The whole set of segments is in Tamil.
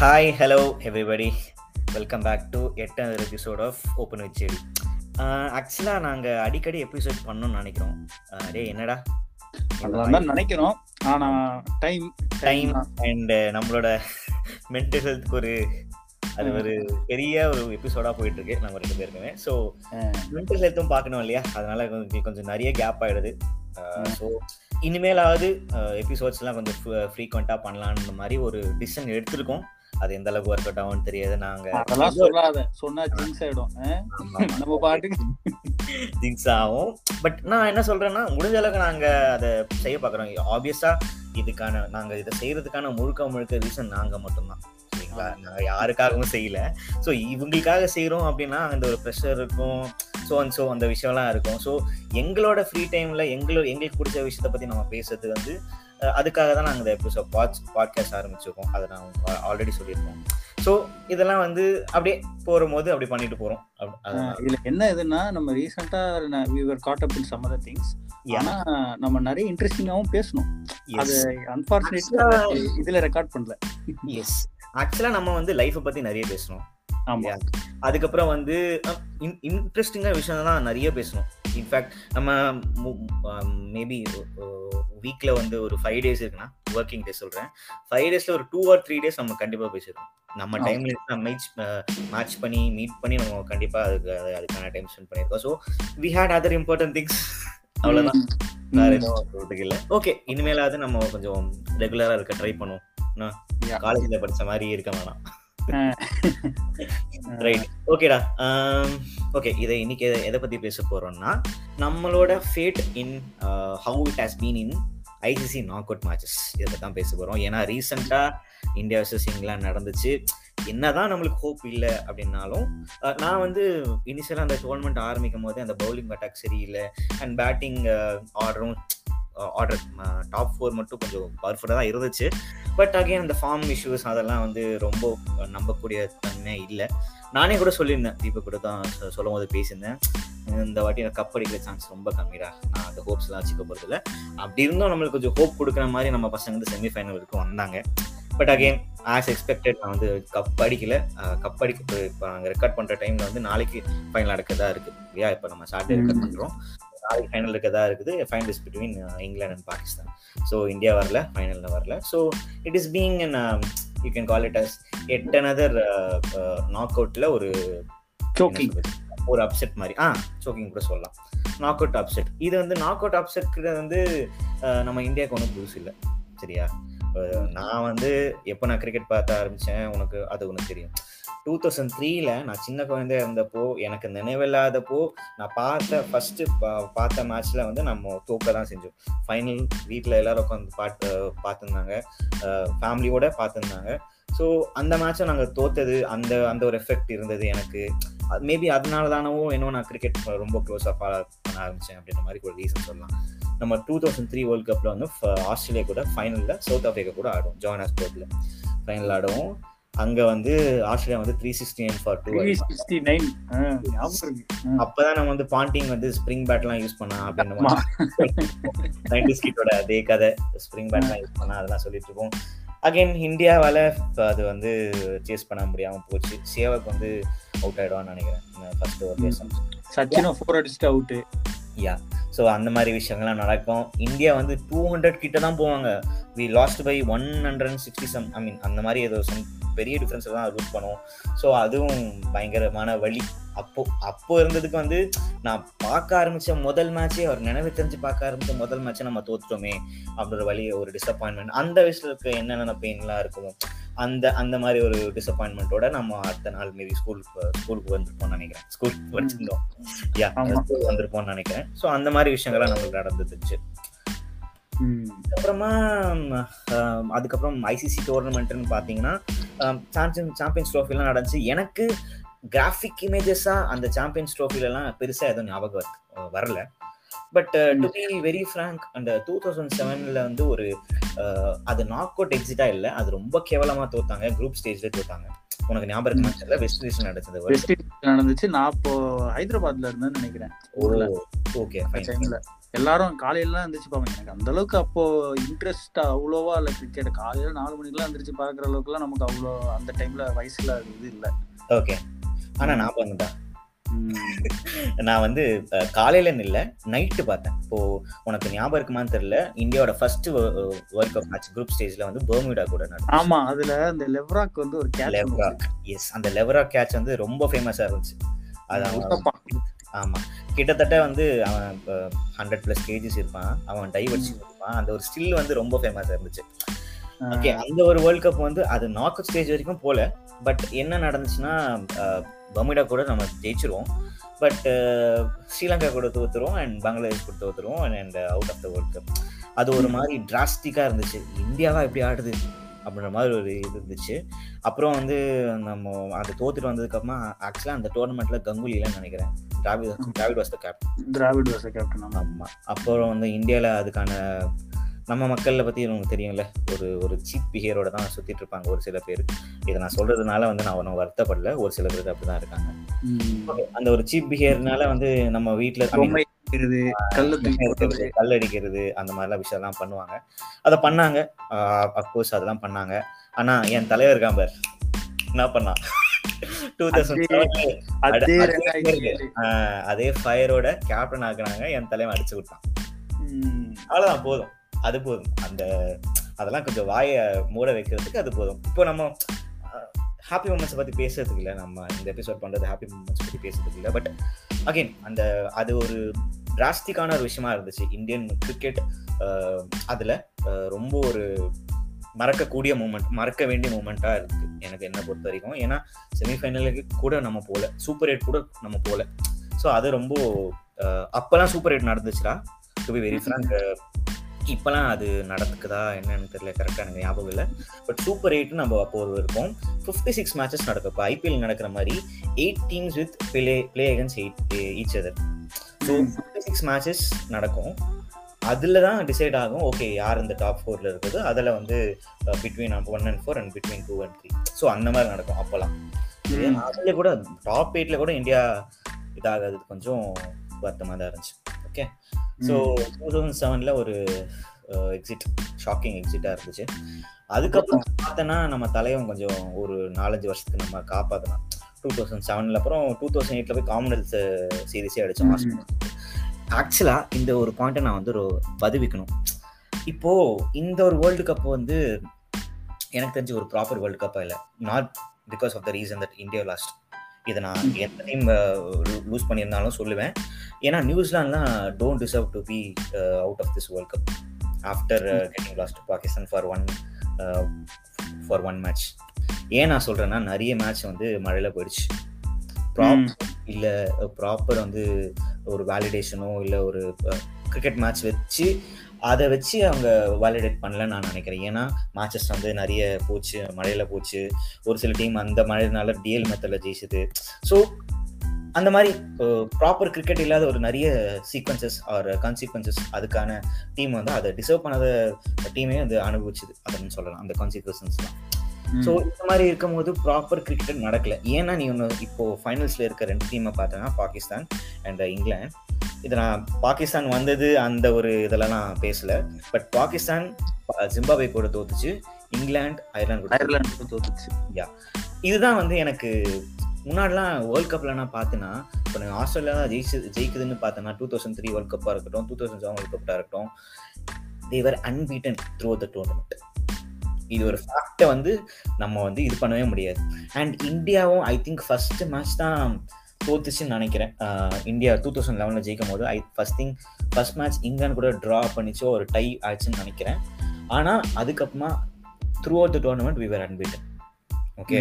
Hi hello everybody welcome back to எட்டாவது episode of open with JD ஆக்சுவலாக நாங்கள் அடிக்கடி எபிசோட் பண்ணணும்னு நினைக்கிறோம். டே என்னடா? நினைக்கிறோம். ஆனா டைம் டைம் அண்ட் நம்மளோட மென்டல் ஹெல்த்துக்கு ஒரு அது ஒரு பெரிய ஒரு எபிசோடா போயிட்டு இருக்கு நம்ம ரெண்டு பேருக்குமே. ஸோ மென்டல் ஹெல்த்தும் பார்க்கணும் இல்லையா? அதனால கொஞ்சம் கொஞ்சம் நிறைய கேப் ஆயிடுது. ஸோ இனிமேலாவது எபிசோட்ஸ்லாம் கொஞ்சம் ஃப்ரீக்வெண்ட்டாக பண்ணலான்ற மாதிரி ஒரு டிசிஷன் எடுத்திருக்கோம். அது எந்த அளவுக்கு ஒர்க் அவுட் ஆகும்னு தெரியாது. நாங்க அதெல்லாம் சொல்லாத. சொன்னா ஜிங்ஸ் ஆயிடும். நம்ம பாட்டுக்கு திங்ஸ் ஆகும். பட் நான் என்ன சொல்றேன்னா முடிஞ்ச அளவுக்கு நாங்க அதை செய்ய பாக்குறோம். ஆப்வியஸா இதுக்கான நாங்க இதை செய்யறதுக்கான முழுக்க முழுக்க ரீசன் நாங்க மட்டும்தான். சரிங்களா? நாங்க யாருக்காகவும் செய்யல. ஸோ இவங்களுக்காக செய்யறோம் அப்படின்னா அந்த ஒரு ப்ரெஷர் இருக்கும். ஸோ அண்ட் ஸோ அந்த விஷயம்லாம் இருக்கும். ஸோ எங்களோட ஃப்ரீ டைம்ல எங்களோட எங்களுக்கு பிடிச்ச விஷயத்த பத்தி நம்ம பேசுறது வந்து அதுக்காக தான் நாங்கள் இந்த எபிசோட் பாட் பாட்காஸ்ட் ஆரம்பிச்சிருக்கோம். அதை நான் ஆல்ரெடி சொல்லியிருக்கோம். ஸோ இதெல்லாம் வந்து அப்படியே போகிற போது அப்படி பண்ணிட்டு போகிறோம் இதுல என்ன இதுன்னா நம்ம ரீசெண்டா we were caught up in some other things ஆனா நம்ம நிறைய இன்ட்ரெஸ்டிங்காவும் பேசணும். அது அன்பார்ச்சுனேட்லி இதுல ரெக்கார்ட் பண்ணல. எஸ் ஆக்சுவலா நம்ம வந்து லைஃப்பை பத்தி நிறைய பேசணும். அதுக்கப்புறம் வந்து இன்ட்ரெஸ்டிங்கான விஷயம் தான் நிறைய பேசணும். இன்ஃபேக்ட் நம்ம மேபி வீக்ல வந்து ஒரு ஃபைவ் டேஸ் இருக்குன்னா ஒர்க்கிங் டேஸ் சொல்றேன். ஃபைவ் டேஸ்ல ஒரு டூ ஆர் த்ரீ டேஸ் நம்ம கண்டிப்பா பேசிருக்கோம் நம்ம டைம்ல மேட்ச் மேட்ச் பண்ணி மீட் பண்ணி நம்ம கண்டிப்பா அதுக்கு அதுக்கான டைம் ஸ்பெண்ட் பண்ணியிருக்கோம். So we had other important things அவ்வளவுதான். வேற எதுவும் இல்லை. ஓகே இனிமேலாவது நம்ம கொஞ்சம் ரெகுலரா இருக்க ட்ரை பண்ணுவோம். காலேஜ்ல படிச்ச மாதிரி இருக்க வேணாம். ரைட் ஓகேடா ஓகே இதை இன்னைக்கு எதை பத்தி பேச போறோம்னா நம்மளோட fate in how it has been in ICC knockout matches இதை தான் பேச போறோம். ஏன்னா ரீசெண்டா இந்தியா வர்சஸ் இங்கிலாந்து நடந்துச்சு. என்னதான் நம்மளுக்கு ஹோப் இல்லை அப்படின்னாலும் uh, நான் வந்து இனிஷியலாக அந்த டோர்னமெண்ட் ஆரம்பிக்கும் போது அந்த பவுலிங் அட்டாக் சரியில்லை. அண்ட் பேட்டிங் ஆர்டரும் ஆர்டர் டாப் ஃபோர் மட்டும் கொஞ்சம் பவர்ஃபுல்லாக தான் இருந்துச்சு. பட் அகைன் அந்த ஃபார்ம் இஷ்யூஸ் அதெல்லாம் வந்து ரொம்ப நம்பக்கூடிய தன்மை இல்லை. நானே கூட சொல்லியிருந்தேன் தீபக் கூட தான் சொல்லும் போது பேசியிருந்தேன். இந்த வாட்டி எனக்கு கப் அடிக்கிற சான்ஸ் ரொம்ப கம்மிடா. நான் அந்த ஹோப்ஸ்லாம் வச்சுக்க போகிறதில்ல அப்படி இருந்தும் நம்மளுக்கு கொஞ்சம் ஹோப் கொடுக்குற மாதிரி நம்ம பசங்க வந்து செமிஃபைனல் வரைக்கும் வந்தாங்க. பட் அகெயின் ஆஸ் எக்ஸ்பெக்டட் நான் வந்து கப் அடிக்கல. கப் அடிக்க இப்போ நாங்கள் ரெக்கார்ட் பண்ணுற டைமில் வந்து நாளைக்கு ஃபைனல் நடக்கதா இருக்குது இல்லையா? இப்போ நம்ம சாட்டர்டே ரெக்கார்ட் பண்ணுறோம் நாளைக்கு ஃபைனல் இருக்கதா? இருக்குது final is between England and Pakistan so India வரல ஃபைனலில் வரல. So it is being an you can call it as yet another knock அவுட்டில் ஒரு சோக்கிங் ஒரு அப்செட் மாதிரி. ஆ சோக்கிங் கூட சொல்லலாம். நாக் அவுட் அப்செட் இது வந்து நாக் அவுட் அப்செட் வந்து நம்ம இந்தியாவுக்கு ஒன்றும் புதுசு இல்லை. சரியா? நான் வந்து எப்போ நான் கிரிக்கெட் பார்த்த ஆரம்பித்தேன் உனக்கு அது உனக்கு தெரியும். டூ தௌசண்ட் த்ரீல நான் சின்ன குழந்தையா இருந்தப்போ எனக்கு நினைவில்லாதப்போ நான் பார்த்த ஃபர்ஸ்ட் பார்த்த மேட்ச்ல வந்து நம்ம தோக்க தான் செஞ்சோம். ஃபைனல் வீட்டில் எல்லாரும் உட்காந்து பாட்டு பார்த்துருந்தாங்க. ஃபேமிலியோட பார்த்துருந்தாங்க. ஸோ அந்த மேட்சை நாங்கள் தோத்தது அந்த அந்த ஒரு எஃபெக்ட் இருந்தது எனக்கு. மேபி அதனால தானவோ என்னவோ நான் கிரிக்கெட் ரொம்ப க்ளோஸாக ஃபாலோ பண்ண ஆரம்பித்தேன் அப்படின்ற மாதிரி ஒரு ரீசன் சொல்லலாம். நம்ம டூ தௌசண்ட் த்ரீ வேர்ல்ட் கப்பில் வந்து ஆஸ்திரேலியா கூட ஃபைனலில் சவுத் ஆஃப்ரிக்கா கூட ஆடும் ஜோனாஸ் ஸ்போர்ட்டில் ஃபைனல் ஆடுவோம். அங்க வந்து ஆஸ்திரேலியா வந்து three sixty nine for two அப்பதான் நம்ம வந்து பாண்டிங் வந்து ஸ்ப்ரிங் பேட்லாம் யூஸ் பண்ணா அப்படின்ற நைன்டிஸ் கிட்டோட அதே கதை. ஸ்ப்ரிங் பேட்லாம் யூஸ் பண்ணா அதெல்லாம் சொல்லிட்டு இருக்கோம். அகைன் இந்தியாவால அது வந்து சேஸ் பண்ண முடியாம போச்சு. சேவக் வந்து அவுட் ஆயிடுவான்னு நினைக்கிறேன். ஃபர்ஸ்ட் ஒரு சச்சினும் ஃபோர் அடிச்சுட்டு அவுட்டு யா ஸோ அந்த மாதிரி விஷயங்கள்லாம் நடக்கும். இந்தியா வந்து டூ ஹண்ட்ரட் கிட்ட தான் போவாங்க. We lost by one hundred and sixty some I mean அந்த மாதிரி ஏதோ சம் பெரிய டிஃப்ரென்ஸ் தான் ரூட் பண்ணுவோம் ஸோ அதுவும் பயங்கரமான வழி அப்போ அப்போ இருந்ததுக்கு வந்து நான் பார்க்க ஆரம்பிச்ச முதல் மேட்சே அவர் நினைவு தெரிஞ்சு பார்க்க ஆரம்பிச்ச முதல் மேட்சை நம்ம தோத்துட்டோமே அப்படின்ற வழி ஒரு டிசப்பாயின்மெண்ட் அந்த வயசுல இருக்க என்னென்ன பெயின்லாம் இருக்கும் அந்த அந்த மாதிரி ஒரு டிசப்பாயின்மெண்ட்டோட நம்ம அடுத்த நாள் மேபி ஸ்கூல் ஸ்கூலுக்கு வந்திருப்போம்னு நினைக்கிறேன். ஸ்கூல் படிச்சிருந்தோம் யா வந்திருப்போம்னு நினைக்கிறேன். ஸோ அந்த மாதிரி விஷயங்கள்லாம் நம்மளுக்கு நடந்துச்சு அப்புறமா அதுக்கப்புறம் ஐசிசி டோர்னமெண்ட்னு பார்த்தீங்கன்னா சாம்பியன் சாம்பியன்ஸ் ட்ரோஃபிலாம் நடந்துச்சு. எனக்கு கிராஃபிக் இமேஜஸாக அந்த சாம்பியன்ஸ் ட்ரோஃபிலலாம் பெருசாக எதுவும் ஞாபகம் வரல. But to be very frank அந்த டூ தௌசண்ட் செவனில் வந்து ஒரு அது நாக் அவுட் எக்ஸிட்டா இல்ல அது ரொம்ப கேவலமா தோத்தாங்க குரூப் ஸ்டேஜ்ல தோத்தாங்க. உனக்கு ஞாபகம் தெரியல? வெஸ்ட் இண்டீஸ் நடந்தது வெஸ்ட் இண்டீஸ் நடந்துச்சு. நான் இப்போ ஹைதராபாத்ல இருந்தேன்னு நினைக்கிறேன் ஊர்ல. ஓகே டைம்ல எல்லாரும் காலையில இருந்துச்சு பாப்பேன் எனக்கு அந்த அளவுக்கு அப்போ இன்ட்ரெஸ்ட் அவ்வளோவா இல்ல கிரிக்கெட் காலையில நாலு மணிக்கெல்லாம் இருந்துச்சு பாக்குற அளவுக்கு எல்லாம் நமக்கு அவ்வளோ அந்த டைம்ல வயசுல இது இல்ல. ஓகே ஆனா நான் பண்ணுடா நான் வந்து காலையில இல்ல நைட்டு பார்த்தேன். இப்போ உனக்கு ஞாபகம் இருக்குமான்னு தெரியல. இந்தியாவோட first world cup match group ஸ்டேஜ்ல வந்து பெர்முடா கூட நடந்துச்சு. ஆமா அதுல அந்த லெவ்ராக் வந்து ஒரு கேட்ச் லெவ்ராக் எஸ் அந்த லெவ்ராக் கேட்ச் வந்து ரொம்ப ஃபேமஸா இருந்துச்சு. அது ஆமா. கிட்டத்தட்ட வந்து அவன் ஹண்ட்ரட் பிளஸ் கேஜிஸ் இருப்பான். அவன் டை வச்சு இருப்பான் அந்த ஒரு ஸ்டில் வந்து ரொம்ப ஃபேமஸா இருந்துச்சு. ஓகே அந்த ஒரு வேர்ல்ட் கப் வந்து அது நாக் அவுட் ஸ்டேஜ் வரைக்கும் போல பட் என்ன நடந்துச்சுன்னா பமிடா கூட நம்ம ஜெயிச்சிருவோம். பட் ஸ்ரீலங்கா கூட தோத்துருவோம் அண்ட் பங்களாதேஷ் கூட தோத்துருவோம் and out of the world cup அது ஒரு மாதிரி டிராஸ்டிக்காக இருந்துச்சு. இந்தியாவா எப்படி ஆடுது அப்படின்ற மாதிரி ஒரு இது இருந்துச்சு. அப்புறம் வந்து நம்ம அது தோத்துட்டு வந்ததுக்கப்புறமா ஆக்சுவலாக அந்த டோர்னமெண்ட்ல கங்குலிலாம் நினைக்கிறேன். Dravid Dravid was the captain Dravid was captain ஆமாம் அப்புறம் வந்து இந்தியாவில் அதுக்கான நம்ம மக்களில் பற்றி உங்களுக்கு தெரியும்ல? ஒரு ஒரு சீப் பிஹேரோட தான் சுற்றிட்டு இருப்பாங்க ஒரு சில பேர். இதை நான் சொல்றதுனால வந்து நான் ஒன்றும் வருத்தப்படல. ஒரு சில பேர் அப்படி தான் இருக்காங்க அந்த ஒரு சீப் பிஹேர்னால வந்து நம்ம வீட்டில் கல் அடிக்கிறது அந்த மாதிரிலாம் விஷயம்லாம் பண்ணுவாங்க. அதை பண்ணாங்க. அப்கோர்ஸ் அதெல்லாம் பண்ணாங்க. ஆனா என் தலைவர் இருக்கான் பார். என்ன பண்ணா டூ தௌசண்ட் அதே ஃபயரோட கேப்டன் ஆக்குனாங்க. என் தலைவன் அடிச்சு விட்டான். அவ்வளவுதான் போதும். அது போதும். அந்த அதெல்லாம் கொஞ்சம் வாயை மூட வைக்கிறதுக்கு அது போதும். இப்போ நம்ம ஹாப்பி மூமெண்ட்ஸை பற்றி பேசுறதுக்கு இல்லை. நம்ம இந்த எபிசோட் பண்ணுறது ஹாப்பி மூமெண்ட்ஸ் பற்றி பேசுறதுக்கு இல்லை. பட் அகெயின் அந்த அது ஒரு டிராஸ்டிக்கான ஒரு விஷயமா இருந்துச்சு. இந்தியன் கிரிக்கெட் அதில் ரொம்ப ஒரு மறக்கக்கூடிய மூமெண்ட் மறக்க வேண்டிய மூமெண்ட்டாக இருக்கு. எனக்கு என்ன பொறுத்த வரைக்கும். ஏன்னா செமிஃபைனலுக்கு கூட நம்ம போகல சூப்பர் எயிட் கூட நம்ம போகல ஸோ அது ரொம்ப அப்போல்லாம் சூப்பர் எயிட் நடந்துச்சுடா. டு பி வெரி ஃப்ராங்க் இப்போலாம் அது நடக்குதா என்னன்னு தெரியல கரெக்டாக எனக்கு ஞாபகம் இல்லை. பட் சூப்பர் எயிட் நம்ம அப்போ ஒரு இருப்போம் ஃபிஃப்டி சிக்ஸ் மேட்சஸ் நடக்கும். இப்போ ஐபிஎல் நடக்கிற மாதிரி eight teams with play play against eight each other so fifty six matches நடக்கும். அதில் தான் டிசைட் ஆகும் ஓகே யார் இந்த டாப் ஃபோரில் இருக்குது? அதில் வந்து between one and four and between two and three so அந்த மாதிரி நடக்கும் அப்போல்லாம் அதில் கூட டாப் எயிட்டில் கூட இந்தியா இதாகிறது கொஞ்சம் வருத்தமாக தான் இருந்துச்சு. ஓகே ஸோ டூ தௌசண்ட் செவனில் ஒரு எக்ஸிட் ஷாக்கிங் எக்ஸிட்டாக இருந்துச்சு. அதுக்கப்புறம் பார்த்தோன்னா நம்ம தலைவன் கொஞ்சம் ஒரு நாலஞ்சு வருஷத்துக்கு நம்ம காப்பாற்றலாம் டூ தௌசண்ட் செவனில் அப்புறம் டூ தௌசண்ட் எயிட்டில் போய் காமன்வெல்த் சீரீஸே அடித்தோம் ஆக்சுவலாக இந்த ஒரு பாயிண்ட்டை நான் வந்து ஒரு பதிவிக்கணும் இப்போது இந்த ஒரு வேர்ல்டு கப் வந்து எனக்கு தெரிஞ்ச ஒரு ப்ராப்பர் வேர்ல்டு கப்பாக இல்லை. Not because of the reason that India lost இதை நான் எந்த டீம் லூஸ் பண்ணியிருந்தாலும் சொல்லுவேன். ஏன்னா நியூசிலாண்ட்லாம் don't deserve to be out of this world cup after getting lost Pakistan for one for one match ஏன் நான் சொல்கிறேன்னா நிறைய மேட்ச் வந்து மழையில் போயிடுச்சு. ப்ராப்பர் இல்லை ப்ராப்பர் வந்து ஒரு வேலிடேஷனோ இல்லை ஒரு கிரிக்கெட் மேட்ச் வச்சு அதை வச்சு அவங்க வேலிடேட் பண்ணலன்னு நான் நினைக்கிறேன். ஏன்னா மேட்சஸ் வந்து நிறைய போச்சு மழையில் போச்சு. ஒரு சில டீம் அந்த மழையினால டிஎல் மெத்தடில் ஜெயிச்சுது. ஸோ அந்த மாதிரி ப்ராப்பர் கிரிக்கெட் இல்லாத ஒரு நிறைய சீக்வன்சஸ் ஆர் கான்சிக்வன்சஸ் அதுக்கான டீம் வந்து அதை டிசர்வ் பண்ணாத டீமே வந்து அனுபவிச்சுது அப்படின்னு சொல்லலாம். அந்த கான்சிக்வன்சஸ்லாம் ஸோ இந்த மாதிரி இருக்கும்போது ப்ராப்பர் கிரிக்கெட் நடக்கல. ஏன்னா நீ ஒன்று இப்போ ஃபைனல்ஸில் இருக்க ரெண்டு டீமை பார்த்தேன்னா பாகிஸ்தான் அண்ட் இங்கிலாந்து. இது நான் பாகிஸ்தான் வந்தது அந்த ஒரு இதெல்லாம் நான் பேசல. பட் பாகிஸ்தான் ஜிம்பாபே கூட தோத்துச்சு. இங்கிலாந்து அயர்லாந்து கூட அயர்லாந்து தோத்துச்சு. யா. இதுதான் வந்து எனக்கு முன்னாடிலாம் வேர்ல்ட் கப்ல நான் பார்த்தேன்னா இப்போ நான் ஆஸ்திரேலியா தான் ஜெயிச்சு ஜெயிக்குதுன்னு பார்த்தேன்னா டூ தௌசண்ட் த்ரீ வேர்ல்ட் கப்பாக இருக்கட்டும் டூ தௌசண்ட் செவன் வேர்ல்ட் கப்பாக இருக்கட்டும் they were unbeaten through the tournament இது ஒரு ஃபேக்டை வந்து நம்ம வந்து இது பண்ணவே முடியாது. அண்ட் இந்தியாவும் ஐ திங்க் ஃபர்ஸ்ட் மேட்ச் தான் தோத்துச்சுன்னு நினைக்கிறேன். இந்தியா டூ தௌசண்ட் லெவனில் ஜெயிக்கும் போது I first think first match England கூட ட்ரா பண்ணிச்சோ ஒரு டை ஆச்சுன்னு நினைக்கிறேன். ஆனால் அதுக்கப்புறமா throughout the tournament we were unbeaten okay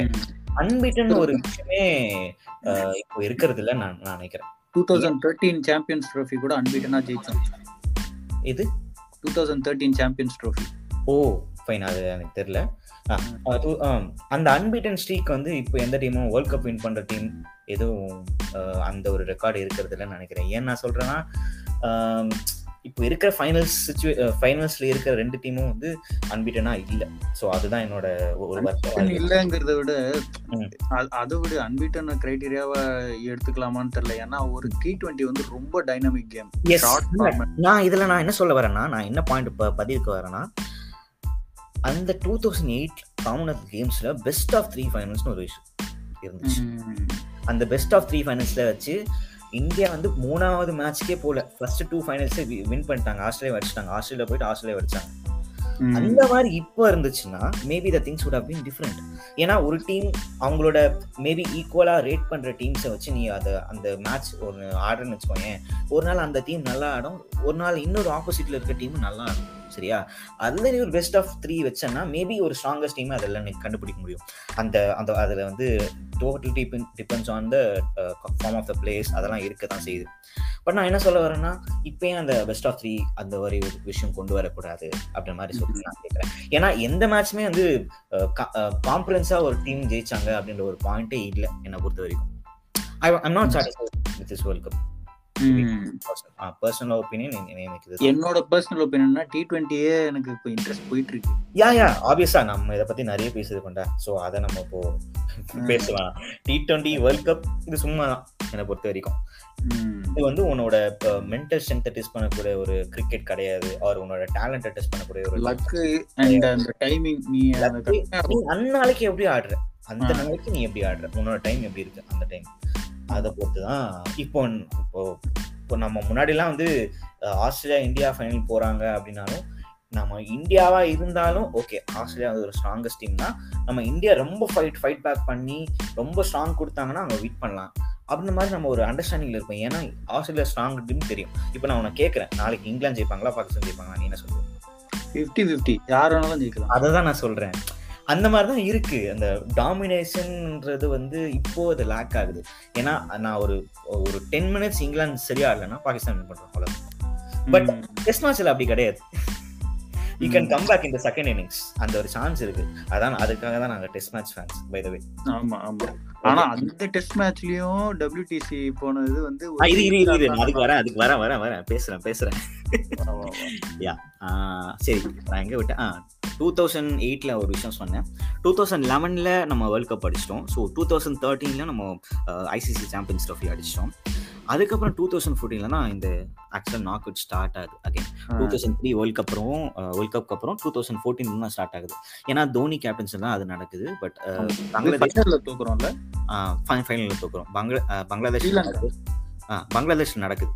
unbeaten ஒரு விஷயமே இப்போ இருக்கிறது இல்லை நான் நான் நினைக்கிறேன். Two thousand thirteen champions trophy கூட அன்பீட்டனா ஜெயிச்சோம். இது two thousand thirteen champions trophy oh. Fine அது எனக்கு தெரியல. அந்த அன்பீட்டன் ஸ்ட்ரீக் வந்து இப்போ எந்த டீமும் வேர்ல்ட் கப் வின் பண்ற டீம் எதுவும் அந்த ஒரு ரெக்கார்டு இருக்கிறது இல்லைன்னு நினைக்கிறேன். ஏன் நான் சொல்றேன்னா இப்போ இருக்கிற ஃபைனல்ஸ் சுச்சுவே ஃபைனல்ஸ்ல இருக்கிற ரெண்டு டீமும் வந்து அன்பீட்டனா இல்ல. சோ அதுதான் என்னோட ஒரு வருத்தம் இல்லங்கிறத விட அதை விட அன்பிட்டன் கிரைட்டீரியாவை எடுத்துக்கலாமான்னு தெரியல. ஏன்னா ஒரு டி டுவெண்ட்டி வந்து ரொம்ப டைனமிக் கேம் நான் இதுல நான் என்ன சொல்ல வரேன்னா நான் என்ன பாயிண்ட் பதிவுக்கு வரேன்னா அந்த டூ தௌசண்ட் எயிட் காமன்வெல்த் கேம்ஸ்ல பெஸ்ட் ஆஃப் த்ரீ ஃபைனல்ஸ்னு ஒரு விஷயம் இருந்துச்சு. அந்த பெஸ்ட் ஆஃப் த்ரீ ஃபைனல்ஸ்ல வச்சு இந்தியா வந்து மூணாவது மேட்ச்க்கே போல. ஃபர்ஸ்ட் டூ ஃபைனல்ஸே வின் பண்ணிட்டாங்க. ஆஸ்திரேலியா வச்சுட்டாங்க ஆஸ்திரேலியா போயிட்டு ஆஸ்திரேலியா வச்சாங்க அந்த மாதிரி இப்போ இருந்துச்சுன்னா maybe the things would have been different ஏன்னா ஒரு டீம் அவங்களோட மேபி ஈக்குவலா ரேட் பண்ற டீம்ஸை வச்சு நீ அதை அந்த மேட்ச் ஒரு ஆடுறன்னு வச்சுக்கோங்க ஒரு நாள் அந்த டீம் நல்லா ஆடும். ஒரு நாள் இன்னொரு ஆப்போசிட்ல இருக்க டீம் நல்லா ஆடும். சரியா? அந்த நீ ஒரு பெஸ்ட் ஆஃப் த்ரீ வச்சேன்னா மேபி ஒரு ஸ்ட்ராங்கஸ்ட் டீம் அதெல்லாம் நீ கண்டுபிடிக்க முடியும். அந்த அந்த அதுல வந்து total depend depends on the form of the plays அதெல்லாம் இருக்க தான் செய்யுது. பட் நான் என்ன சொல்ல வரேன்னா இப்பயும் அந்த பெஸ்ட் ஆஃப் த்ரீ அந்த ஒரு விஷயம் கொண்டு வரக்கூடாது அப்படின்ற மாதிரி சொல்லி நான் கேட்குறேன் ஏன்னா எந்த மேட்ச்மே வந்து uh, கான்ஃபிடன்ஸா uh, ஒரு டீம் ஜெயிச்சாங்க அப்படின்ற ஒரு பாயிண்டே இல்லை என்னை பொறுத்த வரைக்கும். I I'm not satisfied with this world cup personal opinion எனக்கு என்னோட பர்சனல் ஒப்பீனியன்னா டி டுவெண்ட்டியே எனக்கு இப்போ இன்ட்ரெஸ்ட் போயிட்டு இருக்கு யா யா ஆப்வியஸா நம்ம இதை பத்தி நிறைய பேசுது கொண்டா. ஸோ அதை நம்ம இப்போ பேசலாம். டி டுவெண்ட்டி வேர்ல்ட் கப் இது சும்மா தான் என்னை பொறுத்த வரைக்கும். இது வந்து உன்னோட மென்டல் ஸ்ட்ரென்த்தை டெஸ்ட் பண்ணக்கூடிய ஒரு கிரிக்கெட் கிடையாது. ஆர் உன்னோட டேலண்ட்டை டெஸ்ட் பண்ணக்கூடிய ஒரு லக்கு அண்ட் அந்த டைமிங் நீ அந்த luck. நீ அந்நாளைக்கு எப்படி ஆடுற? அந்த நாளைக்கு நீ எப்படி ஆடுற? உன்னோட டைம் எப்படி இருக்கு அந்த டைம் அதை பொறுத்து தான் இப்போ இப்போ இப்போ நம்ம முன்னாடிலாம் வந்து ஆஸ்திரேலியா இந்தியா ஃபைனல் போறாங்க அப்படின்னாலும் நம்ம இந்தியாவா இருந்தாலும் ஓகே ஆஸ்திரேலியா வந்து ஒரு ஸ்ட்ராங்கஸ்ட் டீம் தான். நம்ம இந்தியா ரொம்ப ஃபைட் ஃபைட் பேக் பண்ணி ரொம்ப ஸ்ட்ராங் கொடுத்தாங்கன்னா அவங்க விட் பண்ணலாம். அப்படின்ற மாதிரி நம்ம ஒரு அண்டர்ஸ்டாண்டிங்ல இருப்போம். ஏன்னா ஆஸ்திரேலியா ஸ்ட்ராங் டீம் தெரியும். இப்போ நான் உனக்கு கேட்கறேன். நாளைக்கு இங்கிலாந்து ஜெயிப்பாங்களா பாகிஸ்தான் ஜெயிப்பாங்களா நீ என்ன சொல்லுவ? ஃபிஃப்டி ஃபிஃப்டி யார் வேணாலும் ஜெயிக்கலாம். அதை தான் நான் சொல்றேன். அந்த மாதிரி தான் இருக்கு. அந்த டாமினேஷன்ன்றது வந்து இப்போ அது லேக் ஆகுது. ஏன்னா நான் ஒரு ஒரு டென் மினிட்ஸ் இங்கிலாந்து சரியா இல்லைன்னா பாகிஸ்தான் பண்றோம் அவ்வளோ But- டெஸ்ட் மேட்ச்ல அப்படி கிடையாது. யூ கேன் கம் பேக் இந்த செகண்ட் இன்னிங்ஸ் அந்த ஒரு சான்ஸ் இருக்கு. அதான் அதுக்காக தான் நாங்க test match fans by the way ஆமா ஆமா. ஆனா அந்த டெஸ்ட் மேட்ச்லயும் WTC போனது வந்து இது இது இது அதுக்கு வரேன் அதுக்கு வரேன் வரேன் வரேன். பேசுறேன் பேசுறேன். ஆஹ் சரி நான் எங்க விட்டேன்? ஆ டூ தௌசண்ட் எயிட்ல ஒரு விஷயம் சொன்னேன். டூ தௌசண்ட் லெவன்ல நம்ம வேர்ல்ட் கப் அடிச்சிட்டோம். ஸோ டூ தௌசண்ட் தேர்ட்டீன்ல நம்ம ஐசிசி சாம்பியன்ஸ் ட்ராஃபி அடிச்சிட்டோம். அதுக்கப்புறம் டூ தௌசண்ட் ஃபோர்டீன்ல தான் இந்த ஆக்சுவல் நாக் அவுட் ஸ்டார்ட் ஆகுது again two thousand three world cup அப்புறம் வேர்ல்ட் கப் அப்புறம் டூ தௌசண்ட் ஃபோர்டீன் தான் ஸ்டார்ட் ஆகுது. ஏன்னா தோனி கேப்டன்ஸ் தான் அது நடக்குது. பட் பங்களாதேஷ் ஃபைனல்ல தூக்குறோம்ல? ஃபைனலில் தூக்குறோம். பங்களா பங்களாதேஷ் பங்களாதேஷ் நடக்குது.